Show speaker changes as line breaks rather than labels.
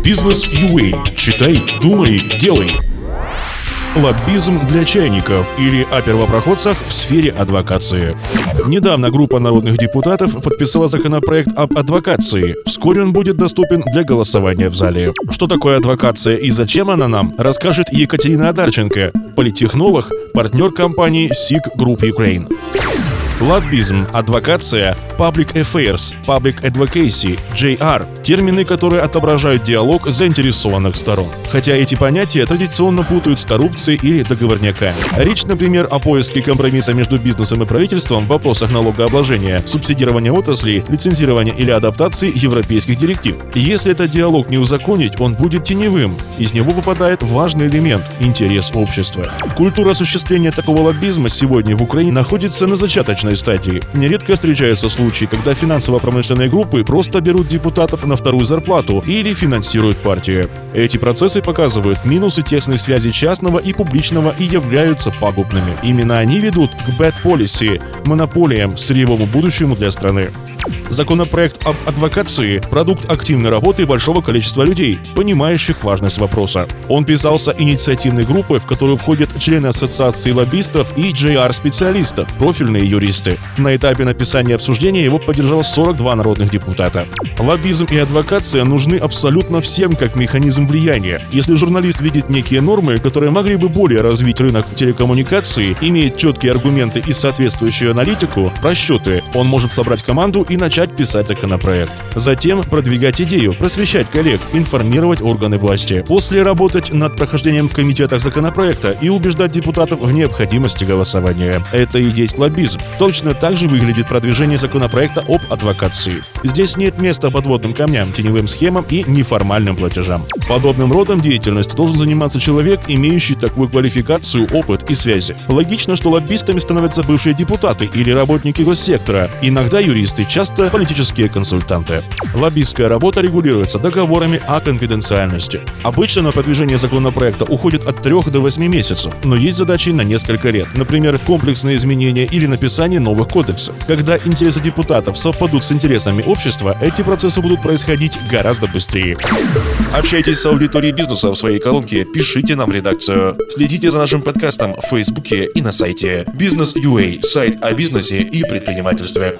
Бизнес UA. Читай, думай, делай. Лоббизм для чайников или о первопроходцах в сфере адвокации. Недавно группа народных депутатов подписала законопроект об адвокации. Вскоре он будет доступен для голосования в зале. Что такое адвокация и зачем она нам, расскажет Екатерина Адарченко, политтехнолог, партнер компании SIG Group Ukraine. Лоббизм, адвокация, public affairs, public advocacy, JR – термины, которые отображают диалог заинтересованных сторон. Хотя эти понятия традиционно путают с коррупцией или договорняками. Речь, например, о поиске компромисса между бизнесом и правительством в вопросах налогообложения, субсидирования отраслей, лицензирования или адаптации европейских директив. Если этот диалог не узаконить, он будет теневым. Из него выпадает важный элемент – интерес общества. Культура осуществления такого лоббизма сегодня в Украине находится на зачаточной начальной стадии. Нередко встречаются случаи, когда финансово-промышленные группы просто берут депутатов на вторую зарплату или финансируют партии. Эти процессы показывают минусы тесной связи частного и публичного и являются пагубными. Именно они ведут к bad policy, монополиям, сырьевому будущему для страны. Законопроект об адвокации – продукт активной работы большого количества людей, понимающих важность вопроса. Он писался инициативной группой, в которую входят члены Ассоциации лоббистов и JR-специалистов, профильные юристы. На этапе написания обсуждения его поддержало 42 народных депутата. Лоббизм и адвокация нужны абсолютно всем как механизм влияния. Если журналист видит некие нормы, которые могли бы более развить рынок телекоммуникации, имеет четкие аргументы и соответствующую аналитику, расчеты, он может собрать команду и начать писать законопроект. Затем продвигать идею, просвещать коллег, информировать органы власти. После работать над прохождением в комитетах законопроекта и убеждать депутатов в необходимости голосования. Это и есть лоббизм. Точно так же выглядит продвижение законопроекта об адвокации. Здесь нет места подводным камням, теневым схемам и неформальным платежам. Подобным родом деятельности должен заниматься человек, имеющий такую квалификацию, опыт и связи. Логично, что лоббистами становятся бывшие депутаты или работники госсектора, иногда юристы, часто политические консультанты. Лоббистская работа регулируется договорами о конфиденциальности. Обычно на продвижение законопроекта уходит от 3 до 8 месяцев, но есть задачи на несколько лет, например, комплексные изменения или написание новых кодексов. Когда интересы депутатов совпадут с интересами общества, эти процессы будут происходить гораздо быстрее. Общайтесь с аудиторией бизнеса в своей колонке, пишите нам редакцию. Следите за нашим подкастом в Фейсбуке и на сайте Бизнес.ua, сайт о бизнесе и предпринимательстве.